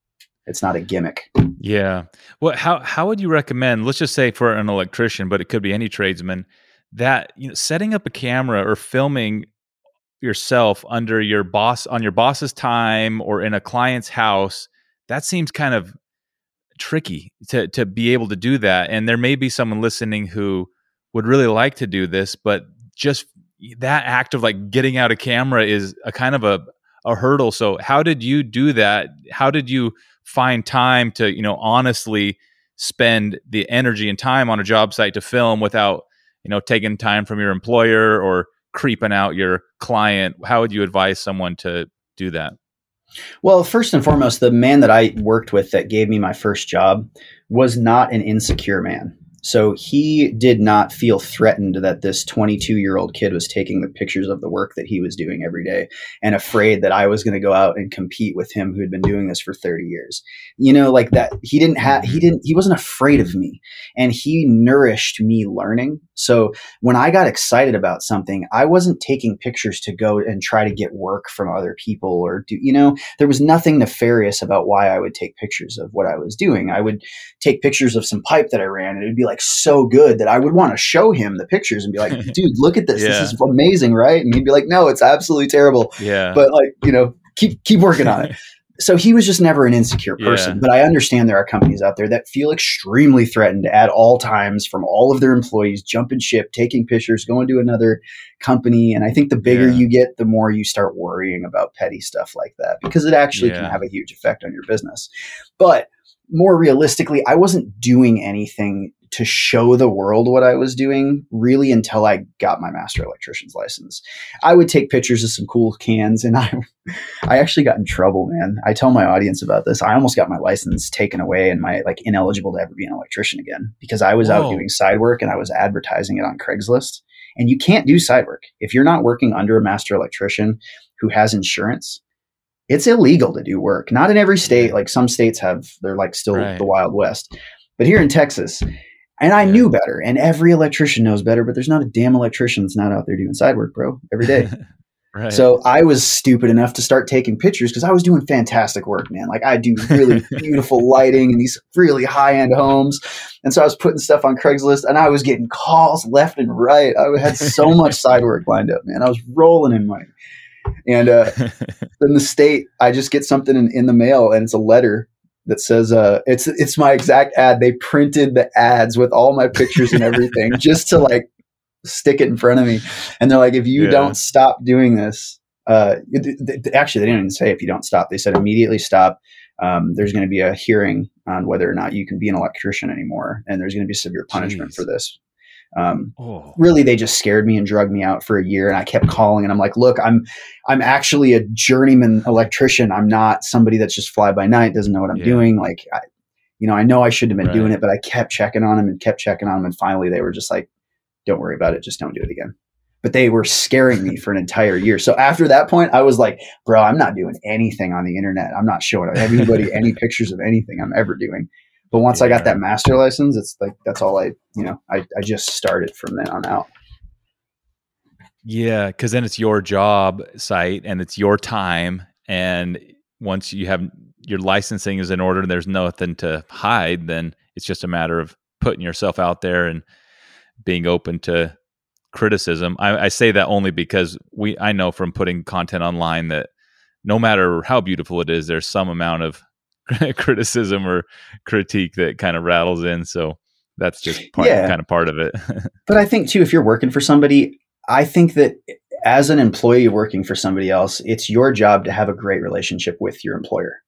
It's not a gimmick. Yeah. Well, how how would you recommend? Let's just say for an electrician, but it could be any tradesman that you know setting up a camera or filming yourself under your boss on your boss's time or in a client's house that seems kind of tricky to to be able to do that. And there may be someone listening who would really like to do this but just that act of like getting out a camera is a kind of a a hurdle. So how did you do that? How did you find time to you know honestly spend the energy and time on a job site to film without you know taking time from your employer or creeping out your client how would you advise someone to do that? Well first and foremost the man that i worked with that gave me my first job was not an insecure man So he did not feel threatened that this 22 year old kid was taking the pictures of the work that he was doing every day and afraid that I was going to go out and compete with him who had been doing this for 30 years. You know, like that. He didn't have, he didn't, he wasn't afraid of me and he nourished me learning. So when I got excited about something, I wasn't taking pictures to go and try to get work from other people or do, you know, there was nothing nefarious about why I would take pictures of what I was doing. I would take pictures of some pipe that I ran and it'd be like so good that I would want to show him the pictures and be like, dude, look at this. Yeah. This is amazing, right? And he'd be like, no, it's absolutely terrible. Yeah. But like, you know, keep keep working on it. so he was just never an insecure person. Yeah. But I understand there are companies out there that feel extremely threatened at all times from all of their employees jumping ship, taking pictures, going to another company. And I think the bigger yeah. you get, the more you start worrying about petty stuff like that because it actually yeah. can have a huge effect on your business. But more realistically, I wasn't doing anything to show the world what I was doing really until I got my master electrician's license. I would take pictures of some cool cans and I I actually got in trouble, man. I tell my audience about this. I almost got my license taken away and my like ineligible to ever be an electrician again because I was Whoa. out doing side work and I was advertising it on Craigslist. And you can't do side work. If you're not working under a master electrician who has insurance, it's illegal to do work. Not in every state. Like some states have, they're like still right. the Wild West. But here in Texas, and I yeah. knew better, and every electrician knows better, but there's not a damn electrician that's not out there doing side work, bro, every day. right. So I was stupid enough to start taking pictures because I was doing fantastic work, man. Like I do really beautiful lighting in these really high end homes. And so I was putting stuff on Craigslist and I was getting calls left and right. I had so much side work lined up, man. I was rolling in money. And uh, then the state, I just get something in, in the mail and it's a letter that says uh it's it's my exact ad. They printed the ads with all my pictures and everything just to like stick it in front of me. And they're like if you yeah. don't stop doing this uh actually they didn't even say if you don't stop. They said immediately stop. Um, there's going to be a hearing on whether or not you can be an electrician anymore. And there's going to be severe punishment Jeez. for this um, oh. Really, they just scared me and drugged me out for a year. And I kept calling, and I'm like, "Look, I'm I'm actually a journeyman electrician. I'm not somebody that's just fly by night, doesn't know what I'm yeah. doing. Like, I, you know, I know I shouldn't have been right. doing it, but I kept checking on them and kept checking on them, and finally, they were just like, "Don't worry about it. Just don't do it again." But they were scaring me for an entire year. So after that point, I was like, "Bro, I'm not doing anything on the internet. I'm not showing anybody any pictures of anything I'm ever doing." But once yeah. I got that master license, it's like that's all I, you know, I, I just started from then on out. Yeah, because then it's your job site and it's your time. And once you have your licensing is in order and there's nothing to hide, then it's just a matter of putting yourself out there and being open to criticism. I, I say that only because we I know from putting content online that no matter how beautiful it is, there's some amount of criticism or critique that kind of rattles in. So that's just part, yeah. kind of part of it. but I think too, if you're working for somebody, I think that as an employee working for somebody else, it's your job to have a great relationship with your employer.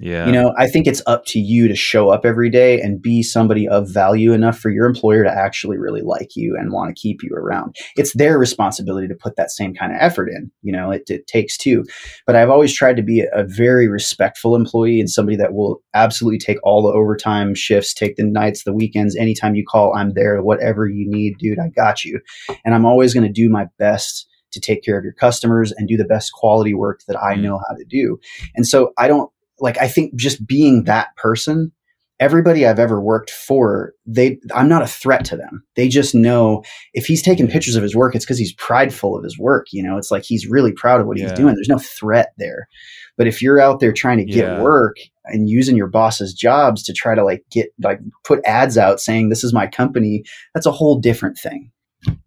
Yeah. You know, I think it's up to you to show up every day and be somebody of value enough for your employer to actually really like you and want to keep you around. It's their responsibility to put that same kind of effort in. You know, it, it takes two. But I've always tried to be a, very respectful employee and somebody that will absolutely take all the overtime shifts, take the nights, the weekends, anytime you call, I'm there. Whatever you need, dude, I got you. And I'm always going to do my best to take care of your customers and do the best quality work that I mm. know how to do. And so I don't like I think just being that person, everybody I've ever worked for, they I'm not a threat to them. They just know if he's taking pictures of his work, it's because he's prideful of his work. You know, it's like he's really proud of what yeah. he's doing. There's no threat there. But if you're out there trying to get yeah. work and using your boss's jobs to try to like get like put ads out saying this is my company, that's a whole different thing.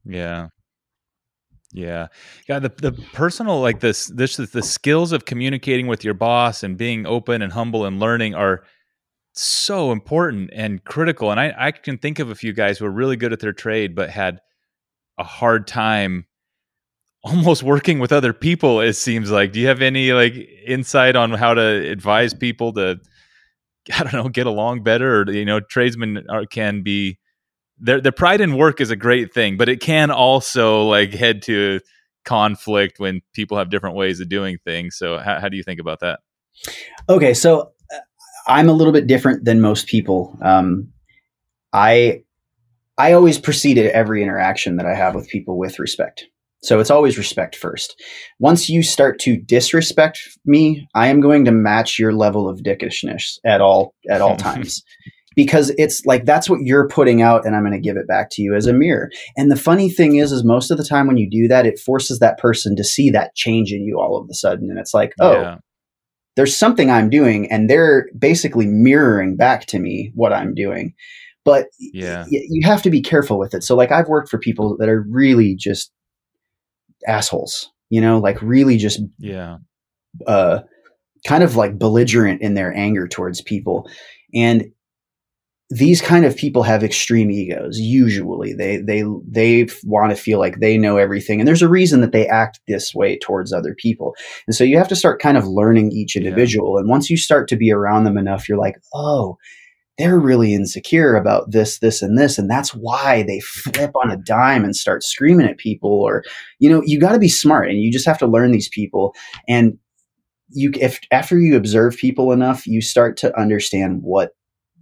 Yeah. Yeah. Yeah. The, the personal, like this, this is the skills of communicating with your boss and being open and humble and learning are so important and critical. And I, I can think of a few guys who are really good at their trade, but had a hard time almost working with other people. It seems like, do you have any like insight on how to advise people to, I don't know, get along better or, you know, tradesmen are, can be, their their pride in work is a great thing, but it can also like head to conflict when people have different ways of doing things. So how, how do you think about that? Okay, so uh, I'm a little bit different than most people. Um, I I always proceed at every interaction that I have with people with respect. So it's always respect first. Once you start to disrespect me, I am going to match your level of dickishness at all at all times. Because it's like that's what you're putting out and I'm going to give it back to you as a mirror. And the funny thing is is most of the time when you do that it forces that person to see that change in you all of a sudden and it's like, "Oh, yeah. there's something I'm doing and they're basically mirroring back to me what I'm doing." But yeah. Y- you have to be careful with it. So like I've worked for people that are really just assholes, you know, like really just yeah, uh, kind of like belligerent in their anger towards people, and these kind of people have extreme egos. Usually, they they they want to feel like they know everything, and there's a reason that they act this way towards other people. And so you have to start kind of learning each individual. Yeah. And once you start to be around them enough, you're like, oh, they're really insecure about this, this, and this. And that's why they flip on a dime and start screaming at people. Or, you know, you got to be smart and you just have to learn these people. And you, if after you observe people enough, you start to understand what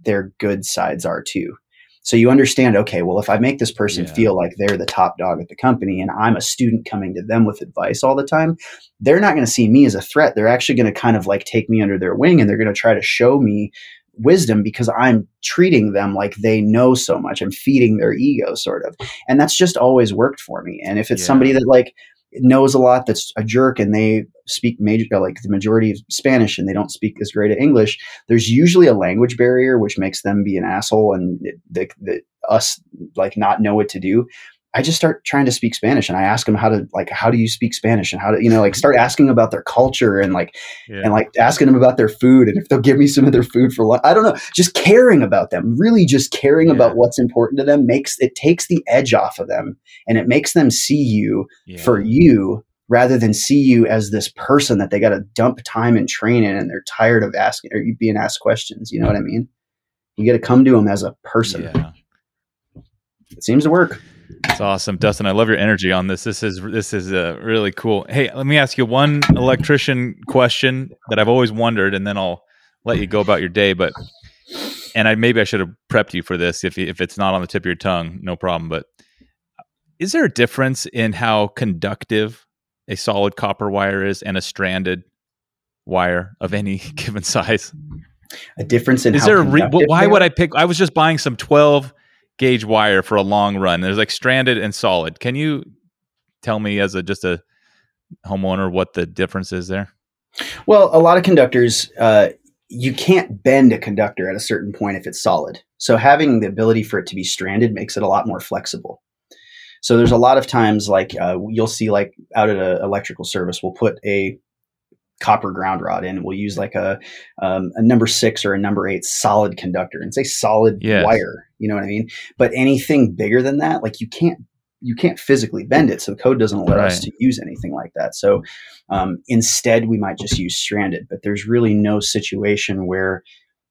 their good sides are too. So you understand, okay, well, if I make this person yeah. feel like they're the top dog at the company and I'm a student coming to them with advice all the time, they're not going to see me as a threat. They're actually going to kind of like take me under their wing and they're going to try to show me wisdom because I'm treating them like they know so much. I'm feeding their ego, sort of. And that's just always worked for me. And if it's yeah. somebody that like knows a lot that's a jerk and they speak major uh, like the majority of Spanish and they don't speak as great English, there's usually a language barrier which makes them be an asshole and the, the, us like not know what to do. I just start trying to speak Spanish and I ask them how to like how do you speak Spanish and how to you know like start asking about their culture and like yeah. and like asking them about their food and if they'll give me some of their food for lunch. I don't know, just caring about them, really just caring yeah. about what's important to them makes it takes the edge off of them and it makes them see you yeah. for you rather than see you as this person that they got to dump time and train in and they're tired of asking or being asked questions. You know what I mean? You got to come to them as a person. It seems to work. It's awesome, Dustin. I love your energy on this. This is this is uh, really cool. Hey, let me ask you one electrician question that I've always wondered, and then I'll let you go about your day. But and I maybe I should have prepped you for this. If if it's not on the tip of your tongue, no problem. But is there a difference in how conductive a solid copper wire is and a stranded wire of any given size? A difference in is there a re- why would I pick? I was just buying some twelve gauge wire for a long run. There's like stranded and solid. Can you tell me as a just a homeowner what the difference is there? Well, a lot of conductors, uh, you can't bend a conductor at a certain point if it's solid. So having the ability for it to be stranded makes it a lot more flexible. So there's a lot of times like uh, you'll see like out at an electrical service, we'll put a copper ground rod in. We'll use like a um, a number six or a number eight solid conductor and say solid yes. wire. You know what I mean? But anything bigger than that, like you can't you can't physically bend it. So the code doesn't allow right. us to use anything like that. So um, instead, we might just use stranded. But there's really no situation where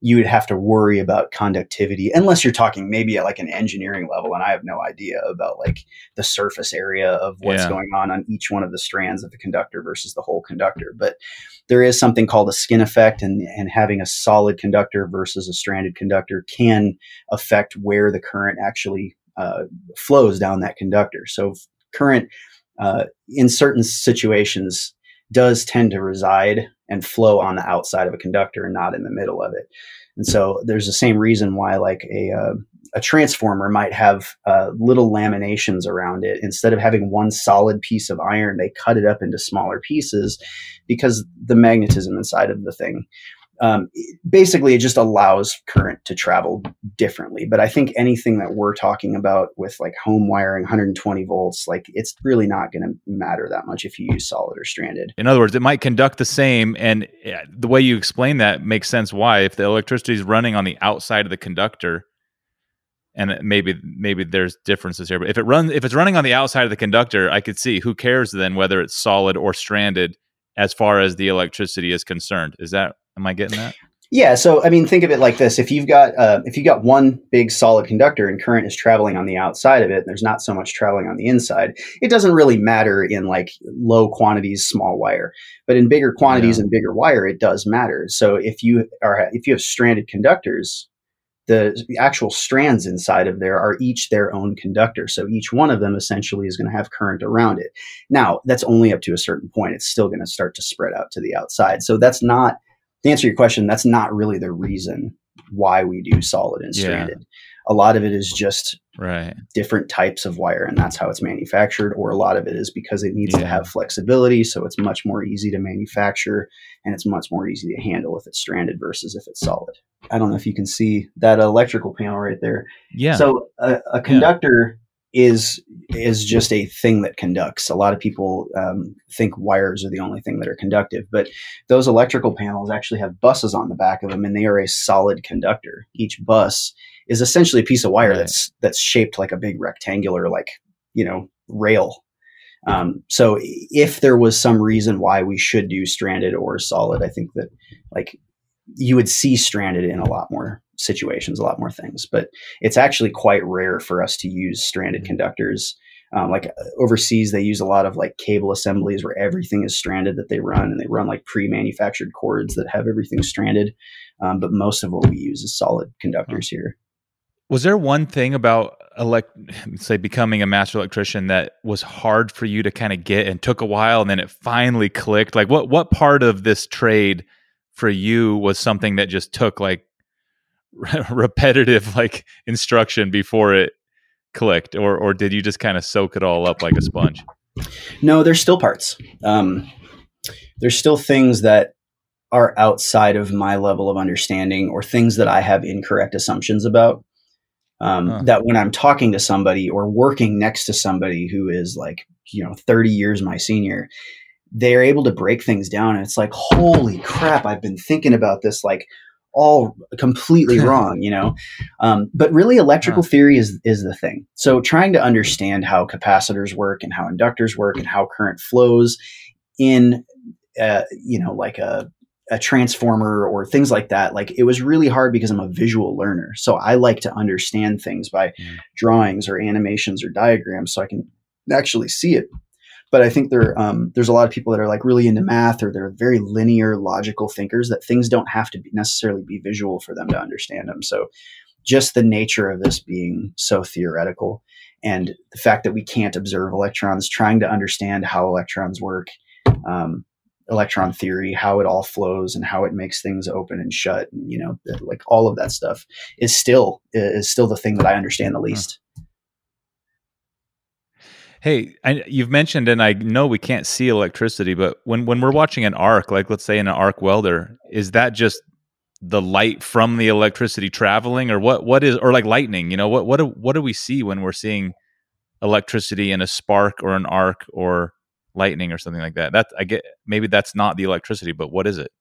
you would have to worry about conductivity unless you're talking maybe at like an engineering level and i have no idea about like the surface area of what's yeah. going on on each one of the strands of the conductor versus the whole conductor but there is something called a skin effect and, and having a solid conductor versus a stranded conductor can affect where the current actually uh, flows down that conductor so current uh, in certain situations does tend to reside and flow on the outside of a conductor and not in the middle of it. And so there's the same reason why like a uh, a transformer might have uh, little laminations around it instead of having one solid piece of iron they cut it up into smaller pieces because the magnetism inside of the thing um, basically it just allows current to travel differently. But i think anything that we're talking about with like home wiring 120 volts like it's really not going to matter that much if you use solid or stranded. In other words it might conduct the same and the way you explain that makes sense why. If the electricity is running on the outside of the conductor and maybe maybe there's differences here but if it runs if it's running on the outside of the conductor i could see. Who cares then whether it's solid or stranded as far as the electricity is concerned? Is that Am I getting that? Yeah, so I mean, think of it like this: if you've got uh, if you've got one big solid conductor and current is traveling on the outside of it, and there's not so much traveling on the inside, it doesn't really matter in like low quantities, small wire. But in bigger quantities yeah. and bigger wire, it does matter. So if you are if you have stranded conductors, the actual strands inside of there are each their own conductor. So each one of them essentially is going to have current around it. Now, that's only up to a certain point. It's still going to start to spread out to the outside. So that's not, to answer your question, that's not really the reason why we do solid and stranded. Yeah. A lot of it is just right different types of wire and that's how it's manufactured or a lot of it is because it needs yeah. to have flexibility so it's much more easy to manufacture and it's much more easy to handle if it's stranded versus if it's solid i don't know if you can see that electrical panel right there yeah so a, a conductor. Is is just a thing that conducts. A lot of people um, think wires are the only thing that are conductive but those electrical panels actually have buses on the back of them and they are a solid conductor. Each bus is essentially a piece of wire right. that's that's shaped like a big rectangular like you know rail. Um, so if there was some reason why we should do stranded or solid i think that like you would see stranded in a lot more situations a lot more things but it's actually quite rare for us to use stranded mm-hmm. conductors um, like overseas they use a lot of like cable assemblies where everything is stranded that they run and they run like pre-manufactured cords that have everything stranded um, but most of what we use is solid conductors here was there one thing about elect say becoming a master electrician that was hard for you to kind of get and took a while and then it finally clicked? Like what what part of this trade for you was something that just took like repetitive like instruction before it clicked or or did you just kind of soak it all up like a sponge? No, there's still parts. Um, there's still things that are outside of my level of understanding or things that I have incorrect assumptions about um, huh. that when I'm talking to somebody or working next to somebody who is like, you know, 30 years my senior, they're able to break things down. And it's like, holy crap, I've been thinking about this like all completely wrong, you know? Um, but really, electrical theory is, is the thing. So trying to understand how capacitors work and how inductors work and how current flows in, uh, you know, like a a transformer or things like that like it was really hard because i'm a visual learner so i like to understand things by mm. drawings or animations or diagrams so i can actually see it but i think there um, there's a lot of people that are like really into math or they're very linear logical thinkers that things don't have to be necessarily be visual for them to understand them so just the nature of this being so theoretical and the fact that we can't observe electrons trying to understand how electrons work um, electron theory, how it all flows and how it makes things open and shut, and, you know, like all of that stuff is still is still the thing that I understand the least. Hey, I, you've mentioned, and I know we can't see electricity, but when when we're watching an arc, like let's say in an arc welder, is that just the light from the electricity traveling, or what? What is, or like lightning? You know, what what do, what do we see when we're seeing electricity in a spark or an arc or lightning or something like that. That I get maybe that's not the electricity, but what is it?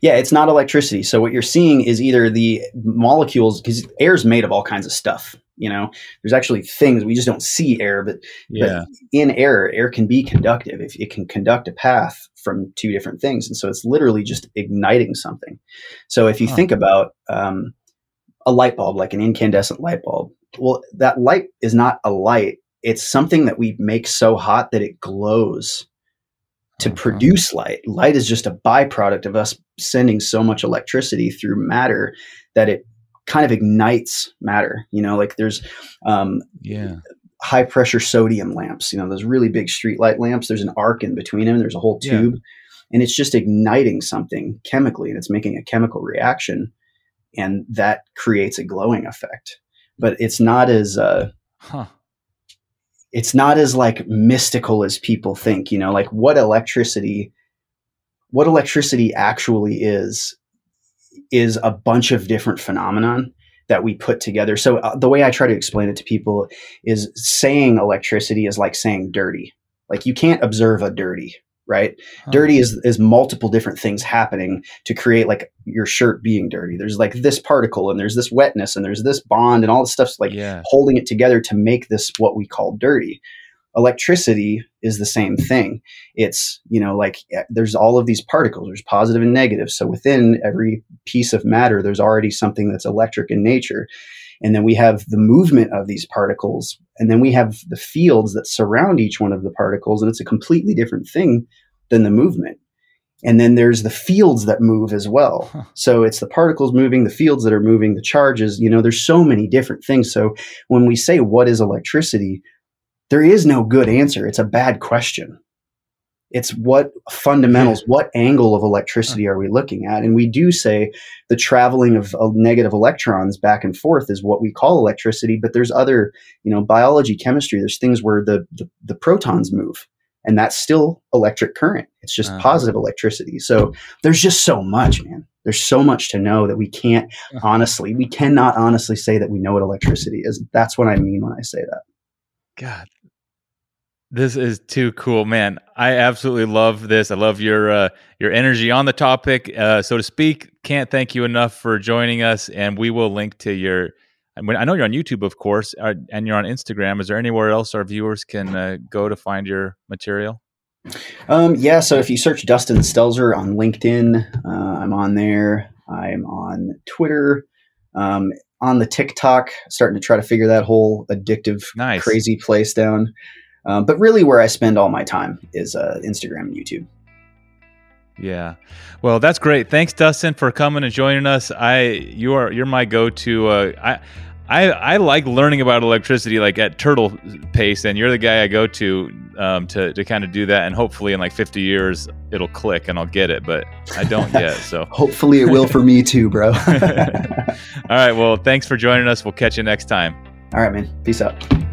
Yeah, it's not electricity. So what you're seeing is either the molecules because air is made of all kinds of stuff. You know, there's actually things we just don't see air, but, yeah. but in air, air can be conductive. If it can conduct a path from two different things, and so it's literally just igniting something. So if you huh. think about um, a light bulb, like an incandescent light bulb, well, that light is not a light it's something that we make so hot that it glows to uh-huh. produce light. Light is just a byproduct of us sending so much electricity through matter that it kind of ignites matter. You know, like there's um, yeah high pressure sodium lamps. You know, those really big street light lamps. There's an arc in between them. There's a whole tube, yeah. and it's just igniting something chemically, and it's making a chemical reaction, and that creates a glowing effect. But it's not as uh, huh it's not as like mystical as people think you know like what electricity what electricity actually is is a bunch of different phenomenon that we put together so uh, the way i try to explain it to people is saying electricity is like saying dirty like you can't observe a dirty right? Huh. Dirty is is multiple different things happening to create like your shirt being dirty. There's like this particle and there's this wetness and there's this bond and all the stuff's like yeah. holding it together to make this what we call dirty. Electricity is the same thing. It's, you know, like eh, there's all of these particles, there's positive and negative. So within every piece of matter, there's already something that's electric in nature. And then we have the movement of these particles. And then we have the fields that surround each one of the particles. And it's a completely different thing than the movement. and then there's the fields that move as well huh. so it's the particles moving the fields that are moving the charges you know there's so many different things so when we say what is electricity there is no good answer it's a bad question it's what fundamentals what angle of electricity are we looking at and we do say the traveling of, of negative electrons back and forth is what we call electricity but there's other you know biology chemistry there's things where the, the, the protons move and that's still electric current. It's just uh-huh. positive electricity. So there's just so much, man. There's so much to know that we can't honestly, we cannot honestly say that we know what electricity is. That's what I mean when I say that. God, this is too cool, man. I absolutely love this. I love your uh, your energy on the topic, uh, so to speak. Can't thank you enough for joining us, and we will link to your I mean, I know you're on YouTube, of course, uh, and you're on Instagram. Is there anywhere else our viewers can uh, go to find your material? Um, yeah, so if you search Dustin Stelzer on LinkedIn, uh, I'm on there. I'm on Twitter, um, on the TikTok, starting to try to figure that whole addictive, nice. crazy place down. Um, but really, where I spend all my time is uh, Instagram and YouTube. Yeah. Well, that's great. Thanks, Dustin, for coming and joining us. I you are you're my go-to. Uh, I I, I like learning about electricity like at turtle pace, and you're the guy I go to um, to to kind of do that. And hopefully, in like 50 years, it'll click and I'll get it. But I don't yet. So hopefully, it will for me too, bro. All right. Well, thanks for joining us. We'll catch you next time. All right, man. Peace out.